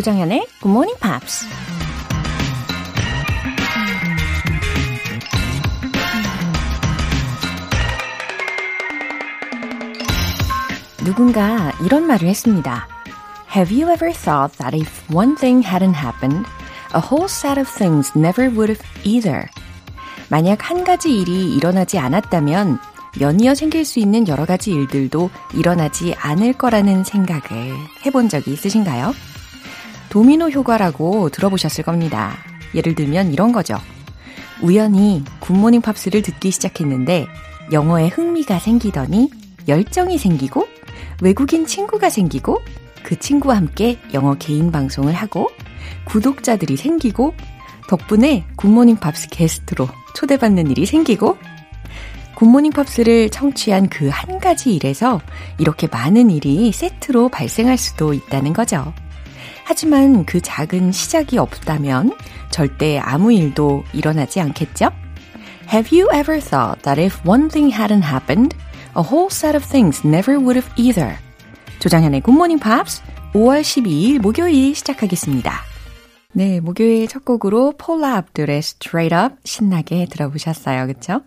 조정현의 Good Morning Pops. 누군가 이런 말을 했습니다. Have you ever thought that if one thing hadn't happened, a whole set of things never would have either? 만약 한 가지 일이 일어나지 않았다면 연이어 생길 수 있는 여러 가지 일들도 일어나지 않을 거라는 생각을 해본 적이 있으신가요? 도미노 효과라고 들어보셨을 겁니다. 예를 들면 이런 거죠. 우연히 굿모닝 팝스를 듣기 시작했는데 영어에 흥미가 생기더니 열정이 생기고 외국인 친구가 생기고 그 친구와 함께 영어 개인 방송을 하고 구독자들이 생기고 덕분에 굿모닝 팝스 게스트로 초대받는 일이 생기고 굿모닝 팝스를 청취한 그 한 가지 일에서 이렇게 많은 일이 세트로 발생할 수도 있다는 거죠. 하지만 그 작은 시작이 없다면 절대 아무 일도 일어나지 않겠죠? Have you ever thought that if one thing hadn't happened, a whole set of things never would have either? 조장현의 굿모닝 팝스 5월 12일 목요일 시작하겠습니다. 네, 목요일 첫 곡으로 폴라 압둘의 Straight Up 신나게 들어보셨어요. 그쵸?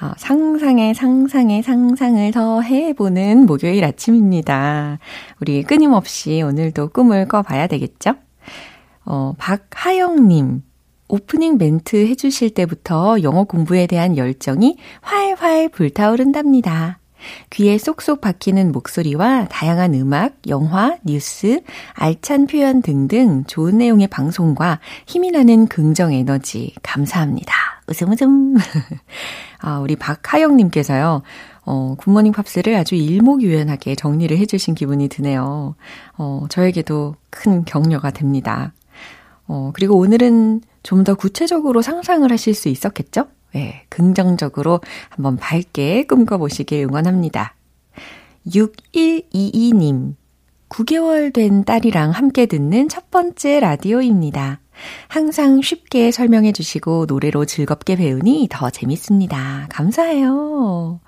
어, 상상의 상상의 상상을 더 해보는 목요일 아침입니다. 우리 끊임없이 오늘도 꿈을 꿔봐야 되겠죠? 어, 박하영님. 오프닝 멘트 해주실 때부터 영어 공부에 대한 열정이 활활 불타오른답니다. 귀에 쏙쏙 박히는 목소리와 다양한 음악, 영화, 뉴스, 알찬 표현 등등 좋은 내용의 방송과 힘이 나는 긍정 에너지 감사합니다. 웃음 웃음. 아, 우리 박하영님께서요. 어, 굿모닝 팝스를 아주 일목요연하게 정리를 해주신 기분이 드네요. 어, 저에게도 큰 격려가 됩니다. 어, 그리고 오늘은 좀 더 구체적으로 상상을 하실 수 있었겠죠? 네, 긍정적으로 한번 밝게 꿈꿔보시길 응원합니다. 6122님, 9개월 된 딸이랑 함께 듣는 첫 번째 라디오입니다. 항상 쉽게 설명해 주시고 노래로 즐겁게 배우니 더 재밌습니다. 감사해요.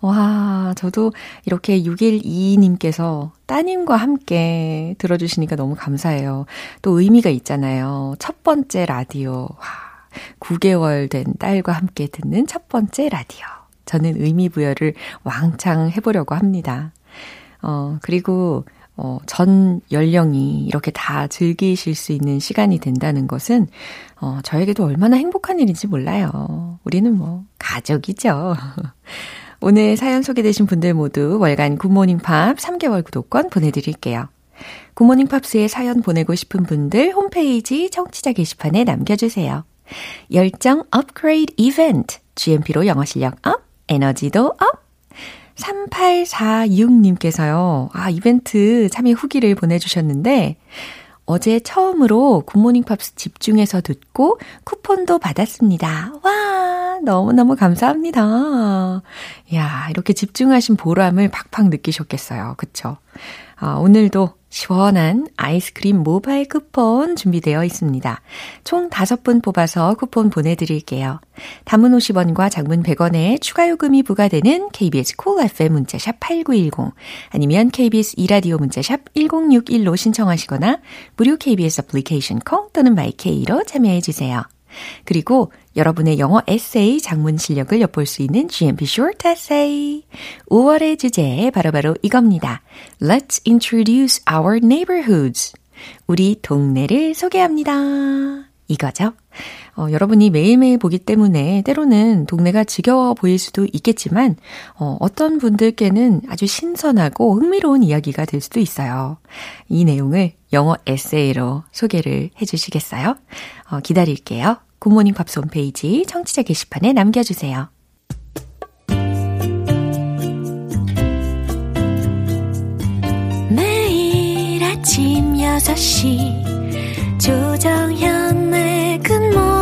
와, 저도 이렇게 6122님께서 따님과 함께 들어주시니까 너무 감사해요. 또 의미가 있잖아요. 첫 번째 라디오. 와. 9개월 된 딸과 함께 듣는 첫 번째 라디오. 저는 의미 부여를 왕창 해보려고 합니다. 어, 그리고, 어, 전 연령이 이렇게 다 즐기실 수 있는 시간이 된다는 것은, 어, 저에게도 얼마나 행복한 일인지 몰라요. 우리는 뭐, 가족이죠. 오늘 사연 소개되신 분들 모두 월간 굿모닝 팝 3개월 구독권 보내드릴게요. 굿모닝 팝스에 사연 보내고 싶은 분들 홈페이지 청취자 게시판에 남겨주세요. 열정 업그레이드 이벤트. GMP로 영어 실력 업, 에너지도 업. 3846님께서요. 아, 이벤트 참여 후기를 보내주셨는데, 어제 처음으로 굿모닝 팝스 집중해서 듣고 쿠폰도 받았습니다. 와, 너무너무 감사합니다. 야, 이렇게 집중하신 보람을 팍팍 느끼셨겠어요. 그쵸? 아, 오늘도 시원한 아이스크림 모바일 쿠폰 준비되어 있습니다. 총 5분 뽑아서 쿠폰 보내드릴게요. 단문 50원과 장문 100원에 추가 요금이 부과되는 KBS 콜 cool FM 문자샵 8910 아니면 KBS 이라디오 문자샵 1061로 신청하시거나 무료 KBS 애플리케이션 콩 또는 마이케이로 참여해주세요. 그리고 여러분의 영어 에세이 장문 실력을 엿볼 수 있는 GMP Short Essay. 5월의 주제 바로 바로 이겁니다. Let's introduce our neighborhoods. 우리 동네를 소개합니다. 이거죠. 어, 여러분이 매일매일 보기 때문에 때로는 동네가 지겨워 보일 수도 있겠지만, 어, 어떤 분들께는 아주 신선하고 흥미로운 이야기가 될 수도 있어요. 이 내용을 영어 에세이로 소개를 해 주시겠어요? 어, 기다릴게요. 굿모닝 팝스 홈페이지 청취자 게시판에 남겨주세요. 매일 아침 6시 조정현의 굿모닝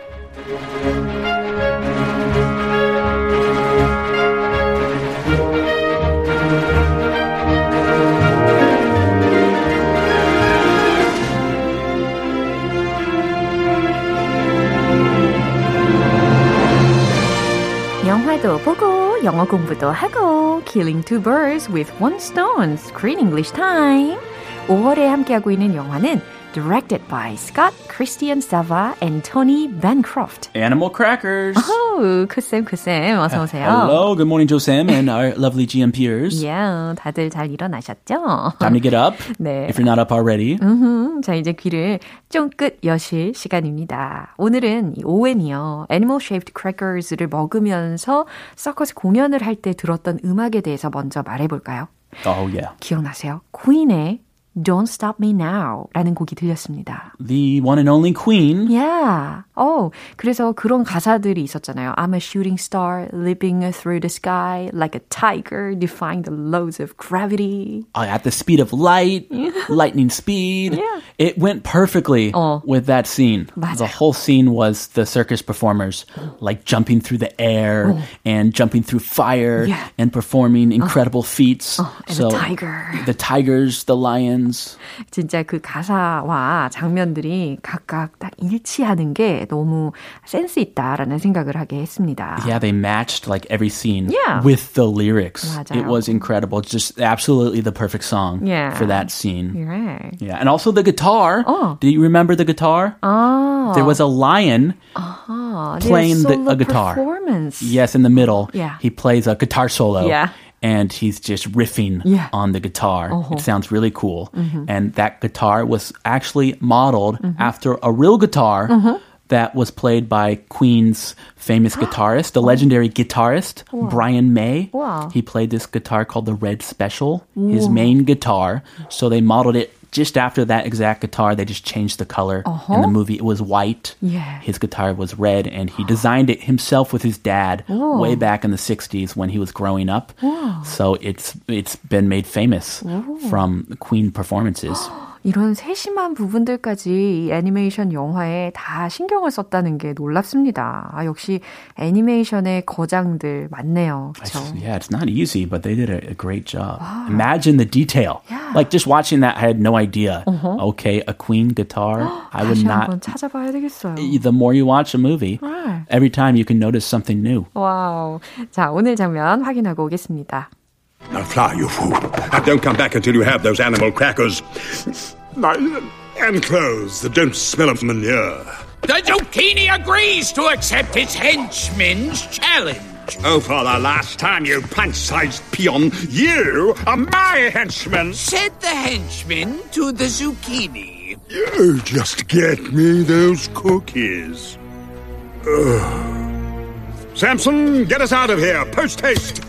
공부도 하고 Killing two birds with one stone. Screen English time. 5월에 함께하고 있는 영화는 directed by Scott Christian Sava and Tony Bancroft. Animal crackers. 오, 크쌤, 크쌤, 어서 오세요. Hello, good morning, Joe Sam and our lovely GM peers. Yeah, 다들 잘 일어나셨죠? Time to get up. 네. If you're not up already. 음, 자, 이제 귀를 쫑긋 여실 시간입니다. 오늘은 이 OM이요. Animal Shaped Crackers를 먹으면서 서커스 공연을 할 때 들었던 음악에 대해서 먼저 말해볼까요? Oh yeah. 기억나세요? 퀸의 Don't Stop Me Now 라는 곡이 들렸습니다. The one and only Queen. Yeah. 어, 그래서 그런 가사들이 있었잖아요. I'm a shooting star leaping through the sky like a tiger defying the laws of gravity. uh, at the speed of light, lightning speed. Yeah. It went perfectly 어. with that scene. 맞아요. The whole scene was the circus performers like jumping through the air and jumping through fire Yeah. and performing incredible feats. and the tiger. The tigers, the lions. 진짜 그 가사와 장면들이 각각 딱 일치하는 게 너무 센스 있다라는 생각을 하게 했습니다. Yeah, they matched like every scene Yeah. with the lyrics. 맞아요. It was incredible. Just absolutely the perfect song Yeah. for that scene. Right. Yeah, and also the guitar. Oh. Do you remember the guitar? 아, There was a lion 아, playing the- solo a guitar. performance. Yes, in the middle. Yeah. He plays a guitar solo. Yeah. And he's just riffing Yeah. on the guitar. Uh-huh. It sounds really cool. Mm-hmm. And that guitar was actually modeled after a real guitar Uh-huh. that was played by Queen's famous guitarist, the legendary guitarist, Brian May. Wow. He played this guitar called the Red Special, his main guitar. So they modeled it just after that exact guitar. They just changed the color. In the movie, it was white. Uh-huh. Yeah. His guitar was red, and he designed it himself with his dad way back in the '60s when he was growing up. So it's it's been made famous from Queen performances. 이런 세심한 부분들까지 이 애니메이션 영화에 다 신경을 썼다는 게 놀랍습니다. 아, 역시 애니메이션의 거장들 많네요. 그렇죠? yeah, it's not easy, but they did a, a great job. Imagine the detail. Like just watching that, I had no idea. Okay, a Queen guitar. I would not. 한번 찾아봐야 되겠어요. The more you watch a movie, Right. every time you can notice something new. 와우. 자, 오늘 장면 확인하고 오겠습니다. Now fly, you fool. And don't come back until you have those animal crackers. And clothes that don't smell of manure. The Zucchini agrees to accept his henchman's challenge. Oh, for the last time, you pint-sized peon, you are my henchman. Said the henchman to the zucchini. You just get me those cookies. Ugh. Samson, get us out of here, post haste.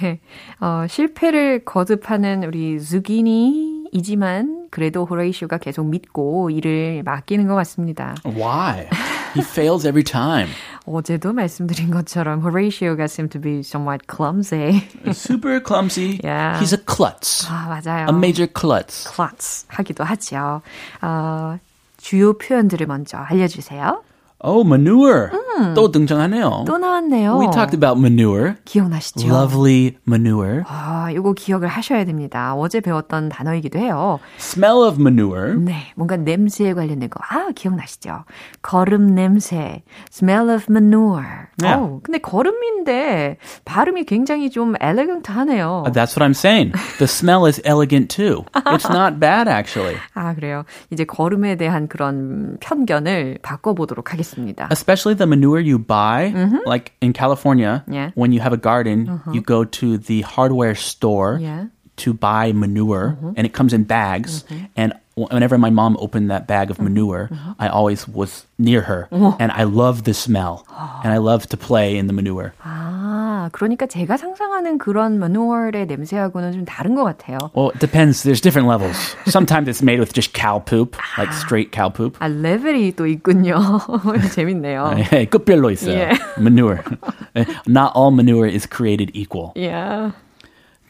네. 어, 실패를 거듭하는 우리 zucchini이지만 그래도 호레이쇼가 계속 믿고 일을 맡기는 것 같습니다. Why? he fails every time. 어제도 말씀드린 것처럼 호레이쇼가 seem to be somewhat clumsy. Super clumsy. Yeah. He's a klutz. 아, 맞아요. A major klutz. klutz 하기도 하죠. 어, 주요 표현들을 먼저 알려주세요. Oh, manure. 또 등장하네요. 또 나왔네요. We talked about manure. 기억나시죠? Lovely manure. 아, 이거 기억을 하셔야 됩니다. 어제 배웠던 단어이기도 해요. Smell of manure. 네, 뭔가 냄새에 관련된 거. 아, 기억나시죠? 거름 냄새. Smell of manure. Yeah. 어, 근데 거름인데 발음이 굉장히 좀 엘레강트하네요. That's what I'm saying. The smell is elegant too. It's not bad actually. 아, 그래요. 이제 거름에 대한 그런 편견을 바꿔보도록 하겠습니다. Especially the manure you buy, mm-hmm. like in California, Yeah. when you have a garden, uh-huh. you go to the hardware store Yeah. to buy manure, mm-hmm. and it comes in bags. Mm-hmm. And whenever my mom opened that bag of manure, I always was near her, and I love the smell, and I love to play in the manure. Ah. 아, 그러니까 제가 상상하는 그런 마누얼의 냄새하고는 좀 다른 것 같아요. Well, it depends. There's different levels. Sometimes it's made with just cow poop, like straight cow poop. 아, 레벨이 또 있군요. 재밌네요. 예, 끝별로 있어요. Yeah. Manure. Not all manure is created equal. Yeah.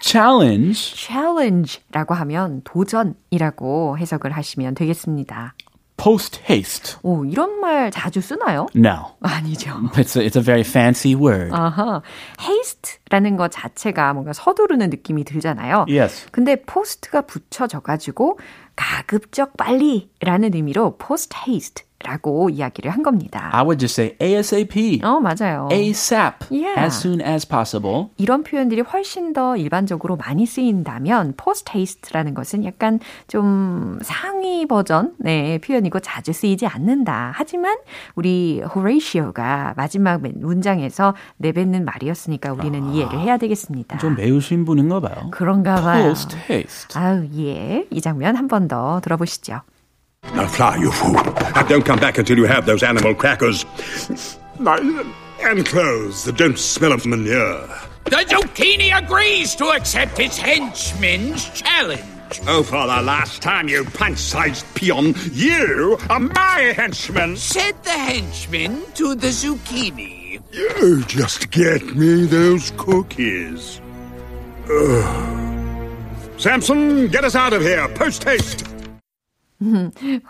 Challenge. challenge라고 하면 도전이라고 해석을 하시면 되겠습니다. Post haste. 오, 이런 말 자주 쓰나요? No. 아니죠. It's a, it's a very fancy word. 아하. haste라는 것 자체가 뭔가 서두르는 느낌이 들잖아요. Yes. 근데 post가 붙여져 가지고 가급적 빨리라는 의미로 post haste 라고 이야기를 한 겁니다. I would just say ASAP. 어, 맞아요. ASAP. Yeah. As soon as possible. 이런 표현들이 훨씬 더 일반적으로 많이 쓰인다면 post haste라는 것은 약간 좀 상위 버전의 표현이고 자주 쓰이지 않는다. 하지만 우리 호레이시오가 마지막 문장에서 내뱉는 말이었으니까 우리는 이해를 해야 되겠습니다. 좀 매우신 분인가 봐요. 그런가 봐요. Post haste. 아우 예. 이 장면 한 번 더 들어보시죠. Now fly, you fool. And don't come back until you have those animal crackers. And clothes that don't smell of manure. The zucchini agrees to accept his henchman's challenge. Oh, for the last time, you pint-sized peon, you are my henchman. Said the henchman to the zucchini. You just get me those cookies. Ugh. Samson, get us out of here, post haste.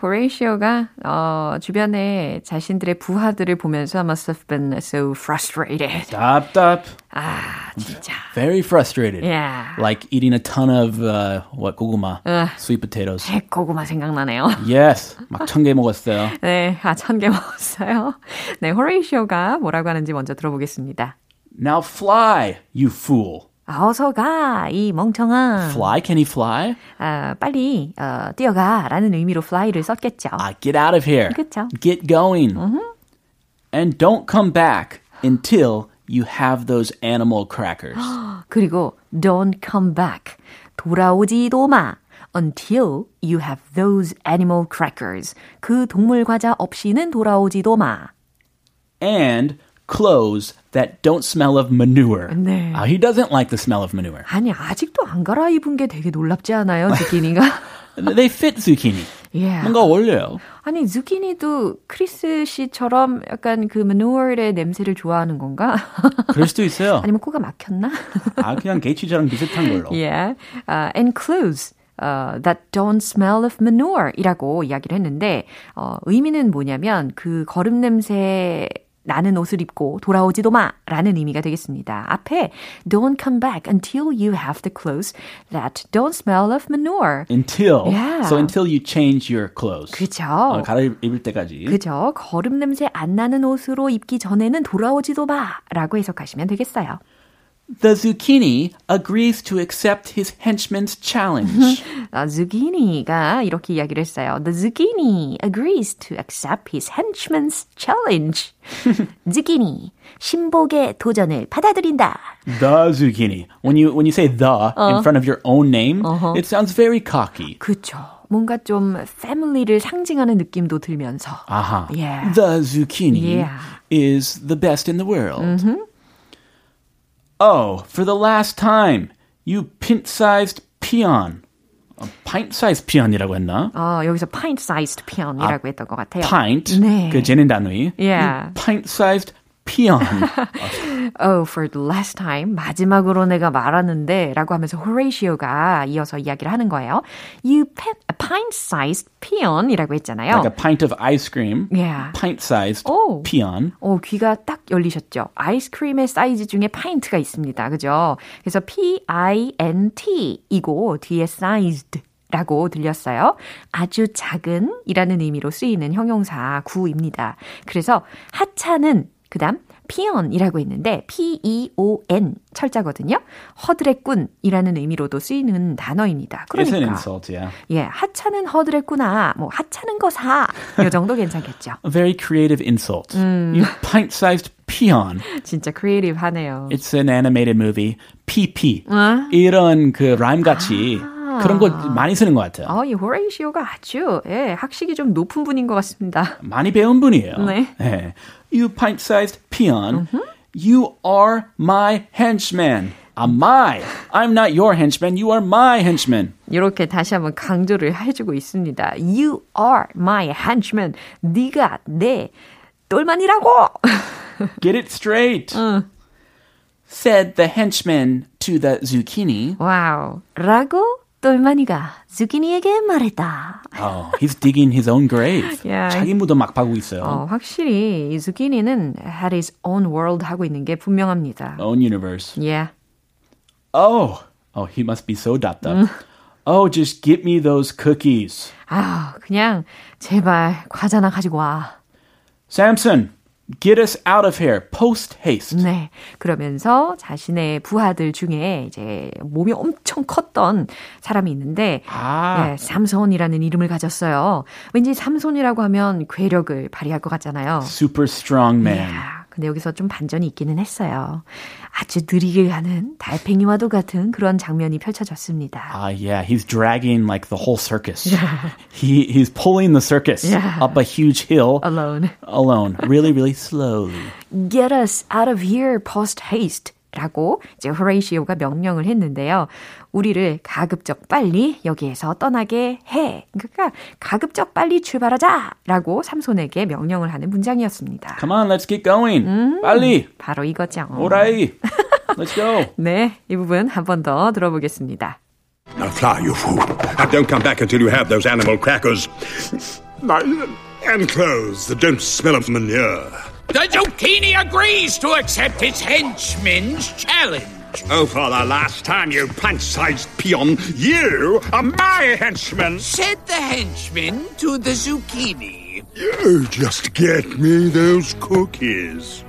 호레이시오가 어, 주변에 자신들의 부하들을 보면서 must have been so frustrated. Stop, stop. 아, 진짜. Very frustrated. Yeah. Like eating a ton of, uh, what, 고구마. Ugh. Sweet potatoes. 핵고구마 생각나네요. Yes. 막 천 개 먹었어요. 네, 아, 천 개 먹었어요. 네, 호레이시오가 뭐라고 하는지 먼저 들어보겠습니다. Now fly, you fool. 아, 어서 가, 이 멍청아. Fly? Can he fly? 아, 빨리 어, 뛰어가 라는 의미로 fly를 썼겠죠. Ah, get out of here. 그쵸. Get going. And don't come back until you have those animal crackers. 그리고 don't come back. 돌아오지도 마. until you have those animal crackers. 그 동물 과자 없이는 돌아오지도 마. and clothes that don't smell of manure. 네. Ah, he doesn't like the smell of manure. 아니, 아직도 안 갈아입은 게 되게 놀랍지 않아요, zucchini가? They fit zucchini. yeah. 뭔가 어울려요. 아니, zucchini도 크리스 씨처럼 약간 그 manure의 냄새를 좋아하는 건가? 그럴 수도 있어요. 아니면 코가 막혔나? 아, 그냥 게이치저랑 비슷한 걸로. yeah. Uh, and clothes. Uh, that don't smell of manure 이라고 이야기를 했는데, 어, 의미는 뭐냐면, 그 거름 냄새 나는 옷을 입고 돌아오지도 마 라는 의미가 되겠습니다. 앞에 don't come back until you have the clothes that don't smell of manure. Until. Yeah. So until you change your clothes. 그죠? 어, 갈아입을 때까지. 그죠? 거름 냄새 안 나는 옷으로 입기 전에는 돌아오지도 마 라고 해석하시면 되겠어요. The zucchini agrees to accept his henchman's challenge. 아, zucchini가 이렇게 이야기를 했어요. The zucchini agrees to accept his henchman's challenge. zucchini, 신복의 도전을 받아들인다. the zucchini. When you when you say the in front of your own name, it sounds very cocky. 그쵸. 뭔가 좀 family를 상징하는 느낌도 들면서. Aha. Yeah. The zucchini Yeah. is the best in the world. Oh, for the last time, you pint-sized peon. 어, pint-sized peon이라고 했나? 어, 여기서 pint-sized peon이라고 했던 것 같아요. pint, 네. 그 재는 단위. Yeah. You peon. Oh, for the last time. 마지막으로 내가 말하는데 라고 하면서 호레이시오가 이어서 이야기를 하는 거예요. You pet a pint-sized peon이라고 했잖아요. like a pint of ice cream. Yeah. Pint-sized 오. peon. 어, 귀가 딱 열리셨죠? 아이스크림의 사이즈 중에 파인트가 있습니다. 그죠? 그래서 P-I-N-T 이고 뒤에 sized 라고 들렸어요. 아주 작은 이라는 의미로 쓰이는 형용사 구입니다. 그래서 하찮은 그 다음 peon이라고 했는데 P-E-O-N 철자거든요. 허드렛 꾼이라는 의미로도 쓰이는 단어입니다. 그러니까 insult, yeah. 예, 하찮은 허드렛구나. 뭐 하찮은 거 사. 요 정도 괜찮겠죠. A very creative insult. You pint-sized peon. 진짜 크리에이티브 하네요. It's an animated movie. PP. 이런 그 라임 같이 그런 거 많이 쓰는 것 같아요. 어, 이 호레이시오가 아주 예, 학식이 좀 높은 분인 것 같습니다. 많이 배운 분이에요. 네. 네. You pint-sized peon. You are my henchman. I'm my. I'm not your henchman. You are my henchman. 이렇게 다시 한번 강조를 해주고 있습니다. You are my henchman. 네가 내 똘만이라고. Get it straight. Said the henchman to the zucchini. 와우. 라고 똘마니가 zucchini에게 말했다. Oh, he's digging his own grave. Yeah. 자기 무덤 막 파고 있어요. 어, 확실히 이 zucchini는 had his own world 하고 있는 게 분명합니다. Own universe. Yeah. Oh, oh, he must be so dapped up. Oh, just get me those cookies. 아, 그냥 제발 과자나 가지고 와. Samson, get us out of here. Post haste. 네. 그러면서 자신의 부하들 중에 이제 몸이 엄청 컸던 사람이 있는데, 아. 네, 삼손이라는 이름을 가졌어요. 왠지 삼손이라고 하면 괴력을 발휘할 것 같잖아요. Super strong man. 이야, 근데 여기서 좀 반전이 있기는 했어요. 아주 느리게 가는 달팽이와도 같은 그런 장면이 펼쳐졌습니다. Ah, yeah, he's dragging like the whole circus. He he's pulling the circus Yeah. up a huge hill Alone. alone, really, really slowly. Get us out of here post haste. 라고 이제 호레이시오가 명령을 했는데요. 우리를 가급적 빨리 여기에서 떠나게 해. 그러니까 가급적 빨리 출발하자. 라고 삼손에게 명령을 하는 문장이었습니다. Come on, let's get going. 빨리, 바로 이거죠. 오라이. Let's go. 네, 이 부분 한 번 더 들어보겠습니다. Now fly, you fool. And don't come back until you have those animal crackers. And clothes that don't smell of manure. The zucchini agrees to accept its henchman's challenge. Oh, for the last time, you pint-sized peon, you are my henchman. Said the henchman to the zucchini. You just get me those cookies.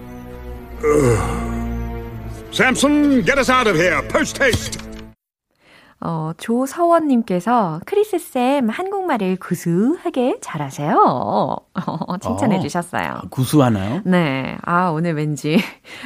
Ugh. Samson, get us out of here, post haste. 어, 조서원님께서 크리스쌤 한국말을 구수하게 잘하세요. 어, 칭찬해 어. 주셨어요. 구수하나요? 네. 아, 오늘 왠지,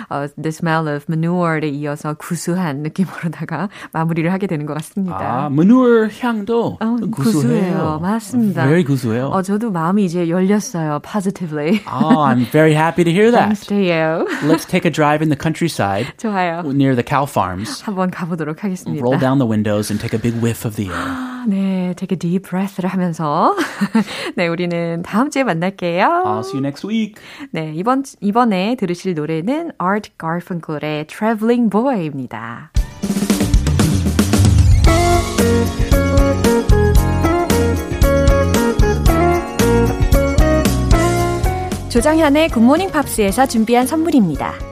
어, The Smell of Manure에 이어서 구수한 느낌으로다가 마무리를 하게 되는 것 같습니다. 아, manure 향도 어, 구수해요. 구수해요. 맞습니다. Very 구수해요. 어, 저도 마음이 이제 열렸어요. Positively. Oh, I'm very happy to hear Thanks that. to you. Let's take a drive in the countryside 좋아요. near the cow farms. 한번 가보도록 하겠습니다. Roll down the windows and take a big whiff of the air. 네, take a deep breath를 하면서 네, 우리는 다음 주에 만날게요. I'll see you next week. 네, 이번 이번에 들으실 노래는 Art Garfunkel의 Traveling Boy입니다. 조장현의 굿모닝 팝스에서 준비한 선물입니다.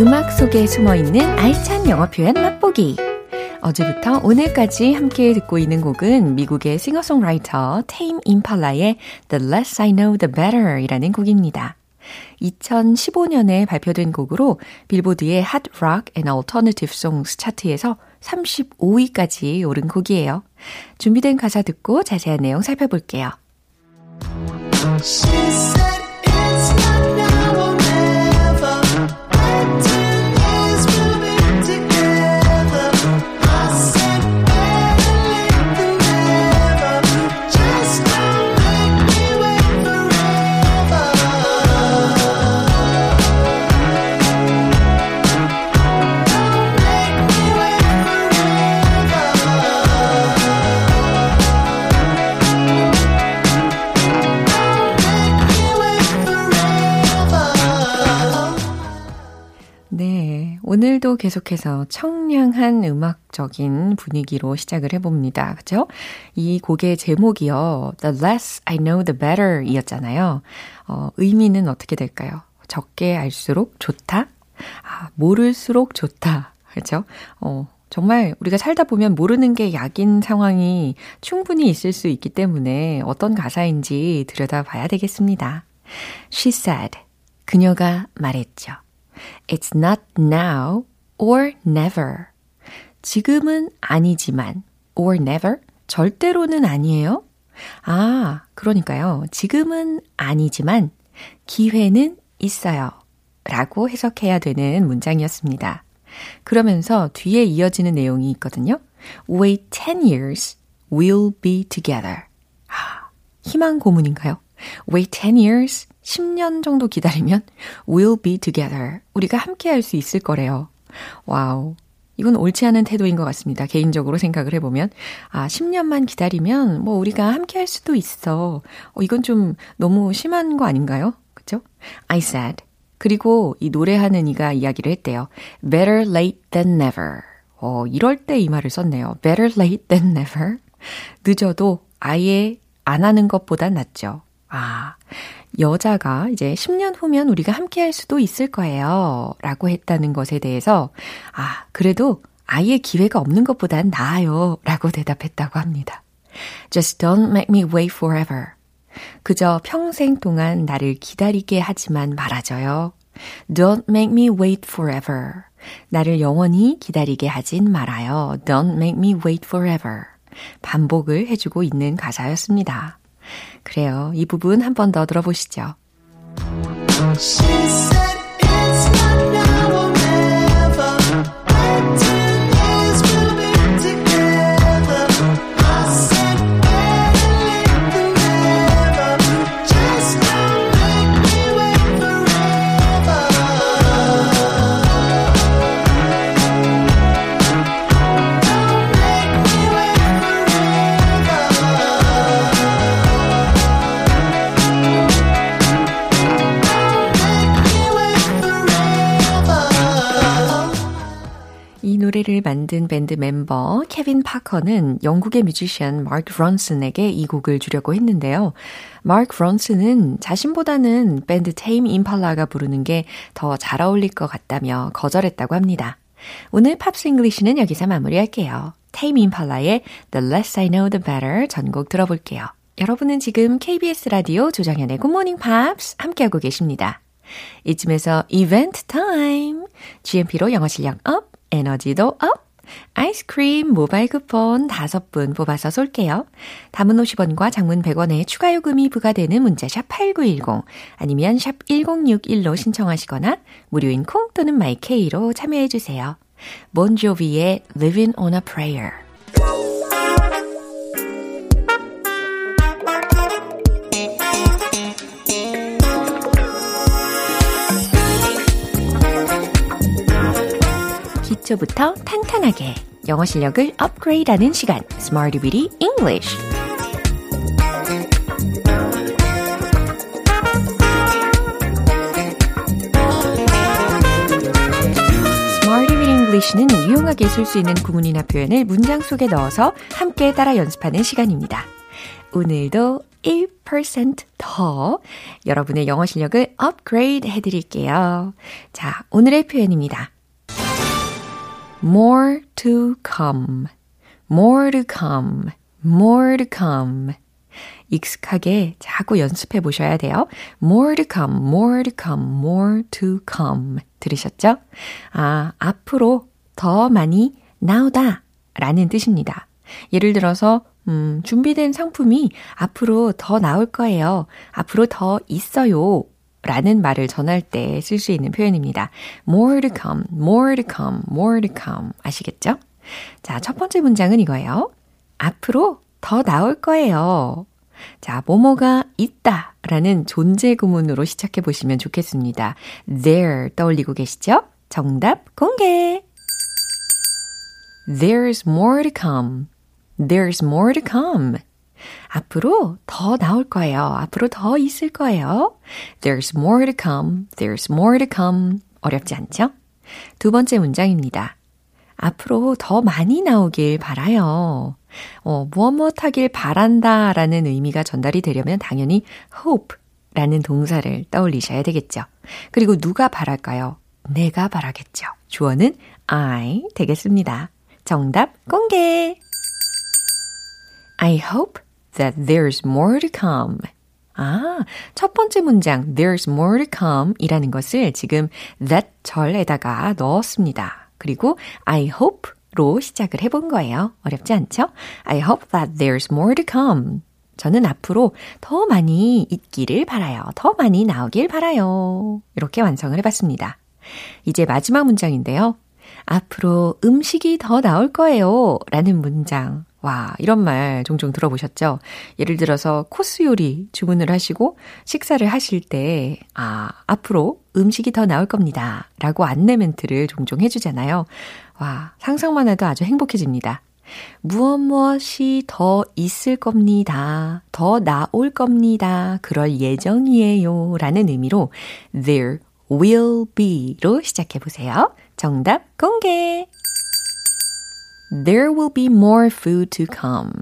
음악 속에 숨어 있는 알찬 영어 표현 맛보기. 어제부터 오늘까지 함께 듣고 있는 곡은 미국의 싱어송라이터 테임 임팔라의 The Less I Know The Better 이라는 곡입니다. 2015년에 발표된 곡으로 빌보드의 Hot Rock and Alternative Songs 차트에서 35위까지 오른 곡이에요. 준비된 가사 듣고 자세한 내용 살펴볼게요. 계속해서 청량한 음악적인 분위기로 시작을 해봅니다. 그죠? 이 곡의 제목이요. The less I know, the better 이었잖아요. 어, 의미는 어떻게 될까요? 적게 알수록 좋다? 아, 모를수록 좋다. 그죠? 어, 정말 우리가 살다 보면 모르는 게 약인 상황이 충분히 있을 수 있기 때문에 어떤 가사인지 들여다 봐야 되겠습니다. She said. 그녀가 말했죠. It's not now or never. 지금은 아니지만 or never 절대로는 아니에요. 아, 그러니까요. 지금은 아니지만 기회는 있어요. 라고 해석해야 되는 문장이었습니다. 그러면서 뒤에 이어지는 내용이 있거든요. Wait 10 years, we'll be together. 아, 희망 고문인가요? Wait 10 years, 10년 정도 기다리면 we'll be together. 우리가 함께 할 수 있을 거래요. 와우. 이건 옳지 않은 태도인 것 같습니다. 개인적으로 생각을 해보면. 아, 10년만 기다리면 뭐 우리가 함께 할 수도 있어. 어, 이건 좀 너무 심한 거 아닌가요? 그죠? I said. 그리고 이 노래하는 이가 이야기를 했대요. Better late than never. 어, 이럴 때 이 말을 썼네요. Better late than never. 늦어도 아예 안 하는 것보단 낫죠. 아, 여자가 이제 10년 후면 우리가 함께 할 수도 있을 거예요. 라고 했다는 것에 대해서, 아, 그래도 아예 기회가 없는 것보단 나아요. 라고 대답했다고 합니다. Just don't make me wait forever. 그저 평생 동안 나를 기다리게 하지만 말아줘요. Don't make me wait forever. 나를 영원히 기다리게 하진 말아요. Don't make me wait forever. 반복을 해주고 있는 가사였습니다. 그래요. 이 부분 한 번 더 들어보시죠. 노래를 만든 밴드 멤버 케빈 파커는 영국의 뮤지션 마크 브론슨에게 이 곡을 주려고 했는데요. 마크 브론슨은 자신보다는 밴드 테임 임팔라가 부르는 게 더 잘 어울릴 것 같다며 거절했다고 합니다. 오늘 팝스 잉글리시는 여기서 마무리할게요. 테임 임팔라의 The Less I Know The Better 전곡 들어볼게요. 여러분은 지금 KBS 라디오 조정현의 Morning Pops 함께하고 계십니다. 이쯤에서 이벤트 타임! GMP로 영어 실력 업, 에너지도 업! 아이스크림 모바일 쿠폰 5분 뽑아서 쏠게요. 담은 50원과 장문 100원의 추가 요금이 부과되는 문자 샵 8910 아니면 샵 1061로 신청하시거나 무료인 콩 또는 마이케이로 참여해 주세요. 본조비의 Living on a Prayer 기초부터 탄탄하게 영어 실력을 업그레이드하는 시간 Smarty Weedy English English는 유용하게 쓸 수 있는 구문이나 표현을 문장 속에 넣어서 함께 따라 연습하는 시간입니다. 오늘도 1%더 여러분의 영어 실력을 업그레이드 해드릴게요. 자, 오늘의 표현입니다. More to come, more to come, more to come. 익숙하게 자꾸 연습해 보셔야 돼요. more to come, more to come, more to come. 들으셨죠? 아, 앞으로 더 많이 나오다 라는 뜻입니다. 예를 들어서, 음, 준비된 상품이 앞으로 더 나올 거예요. 앞으로 더 있어요. 라는 말을 전할 때 쓸 수 있는 표현입니다. more to come, more to come, more to come. 아시겠죠? 자, 첫 번째 문장은 이거예요. 앞으로 더 나올 거예요. 자, 뭐뭐가 있다 라는 존재 구문으로 시작해 보시면 좋겠습니다. there 떠올리고 계시죠? 정답 공개! There's more to come. There's more to come. 앞으로 더 나올 거예요. 앞으로 더 있을 거예요. There's more to come. There's more to come. 어렵지 않죠? 두 번째 문장입니다. 앞으로 더 많이 나오길 바라요. 어, 무엇 무엇 하길 바란다 라는 의미가 전달이 되려면 당연히 hope 라는 동사를 떠올리셔야 되겠죠. 그리고 누가 바랄까요? 내가 바라겠죠. 주어는 I 되겠습니다. 정답 공개! I hope that there's more to come. 아, 첫 번째 문장 there's more to come 이라는 것을 지금 that 절에다가 넣었습니다. 그리고 I hope 로 시작을 해본 거예요. 어렵지 않죠? I hope that there's more to come. 저는 앞으로 더 많이 있기를 바라요. 더 많이 나오길 바라요. 이렇게 완성을 해봤습니다. 이제 마지막 문장인데요. 앞으로 음식이 더 나올 거예요. 라는 문장. 와, 이런 말 종종 들어보셨죠? 예를 들어서 코스 요리 주문을 하시고 식사를 하실 때, 아, 앞으로 음식이 더 나올 겁니다. 라고 안내 멘트를 종종 해주잖아요. 와, 상상만 해도 아주 행복해집니다. 무엇 무엇이 더 있을 겁니다. 더 나올 겁니다. 그럴 예정이에요. 라는 의미로 there will be로 시작해 보세요. 정답 공개! There will be more food to come.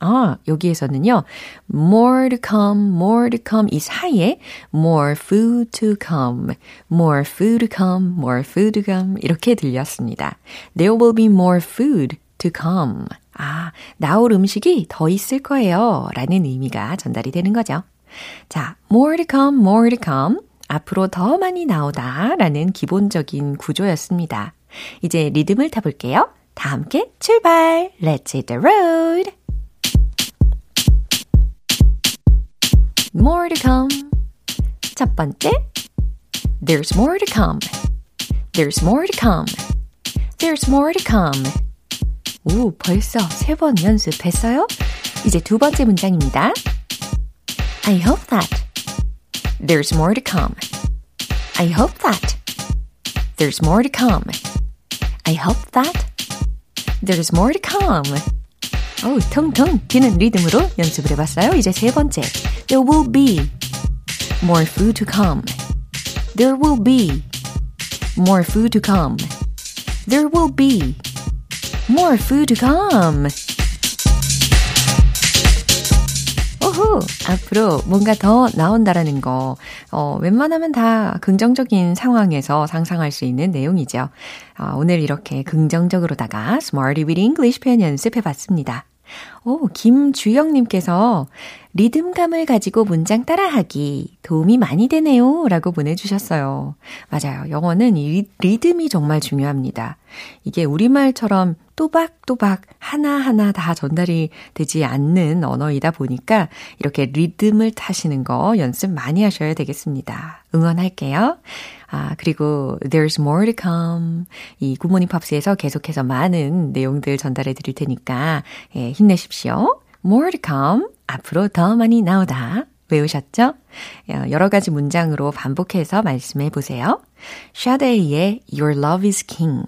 아, 여기에서는요, more to come, more to come 이 사이에 more food to come, more food to come, more food to come 이렇게 들렸습니다. There will be more food to come. 아, 나올 음식이 더 있을 거예요. 라는 의미가 전달이 되는 거죠. 자, more to come, more to come. 앞으로 더 많이 나오다 라는 기본적인 구조였습니다. 이제 리듬을 타볼게요. 다 함께 출발! Let's hit the road! More to come. 첫 번째. There's more to come. There's more to come. There's more to come. 오, 벌써 세 번 연습했어요? 이제 두 번째 문장입니다. I hope that. There's more to come. I hope that. There's more to come. I hope that. There's more to come. 어우, 텅텅 튀는 리듬으로 연습을 해봤어요. 이제 세 번째. There will be more food to come. There will be more food to come. There will be more food to come. 오호! 앞으로 뭔가 더 나온다라는 거, 어, 웬만하면 다 긍정적인 상황에서 상상할 수 있는 내용이죠. 어, 오늘 이렇게 긍정적으로다가 Smarty with English 표현 연습해 봤습니다. 오, 김주영님께서 리듬감을 가지고 문장 따라하기 도움이 많이 되네요. 라고 보내주셨어요. 맞아요. 영어는 이 리듬이 정말 중요합니다. 이게 우리말처럼 또박또박 하나하나 다 전달이 되지 않는 언어이다 보니까 이렇게 리듬을 타시는 거 연습 많이 하셔야 되겠습니다. 응원할게요. 아, 그리고 there's more to come. 이 굿모닝 팝스에서 계속해서 많은 내용들 전달해 드릴 테니까 예, 힘내십시오. more to come. 앞으로 더 많이 나오다. 외우셨죠? 여러 가지 문장으로 반복해서 말씀해 보세요. 샤데이의 Your Love is King.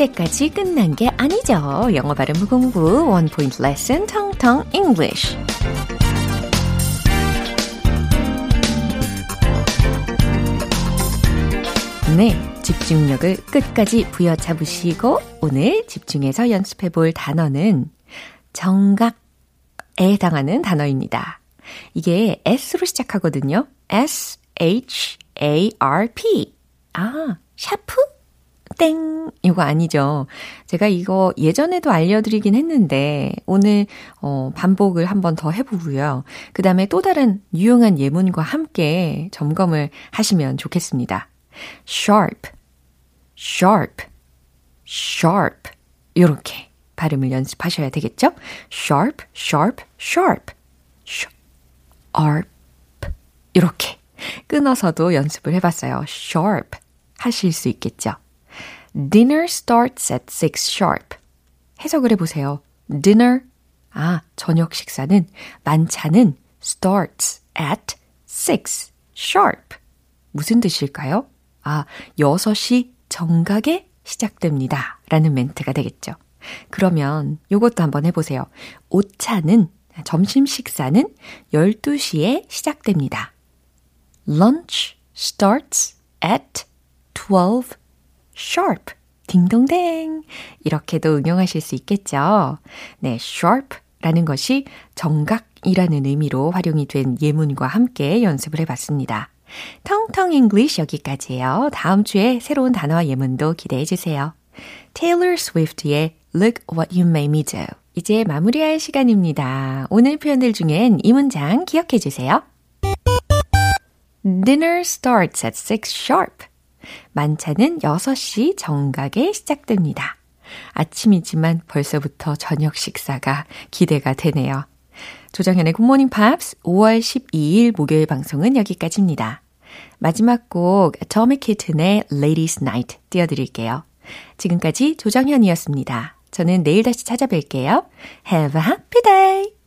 때까지 끝난 게 아니죠. 영어 발음 공부 원 포인트 레슨 텅텅 English. 네, 집중력을 끝까지 부여잡으시고 오늘 집중해서 연습해 볼 단어는 정각에 해당하는 단어입니다. 이게 S로 시작하거든요. S, H, A, R, P. 아, 샤프? 땡! 이거 아니죠. 제가 이거 예전에도 알려드리긴 했는데, 오늘, 어, 반복을 한번 더 해보고요. 그 다음에 또 다른 유용한 예문과 함께 점검을 하시면 좋겠습니다. sharp, sharp, sharp. 이렇게 발음을 연습하셔야 되겠죠? sharp, sharp, sharp. sharp. 이렇게 끊어서도 연습을 해봤어요. sharp 하실 수 있겠죠? Dinner starts at 6 sharp. 해석을 해보세요. Dinner, 아, 저녁 식사는, 만찬은 starts at 6 sharp. 무슨 뜻일까요? 아, 6시 정각에 시작됩니다. 라는 멘트가 되겠죠. 그러면 요것도 한번 해보세요. 오차는, 점심 식사는 12시에 시작됩니다. Lunch starts at 12 sharp. 딩동댕. 이렇게도 응용하실 수 있겠죠. 네, sharp 라는 것이 정각이라는 의미로 활용이 된 예문과 함께 연습을 해봤습니다. 텅텅 English 여기까지예요. 다음 주에 새로운 단어와 예문도 기대해 주세요. Taylor Swift의 Look What You Made Me Do. 이제 마무리할 시간입니다. 오늘 표현들 중엔 이 문장 기억해 주세요. Dinner starts at 6 sharp. 만찬은 6시 정각에 시작됩니다. 아침이지만 벌써부터 저녁 식사가 기대가 되네요. 조정현의 굿모닝 팝스 5월 12일 목요일 방송은 여기까지입니다. 마지막 곡 토미 키튼의 Ladies Night 띄워드릴게요. 지금까지 조정현이었습니다. 저는 내일 다시 찾아뵐게요. Have a happy day!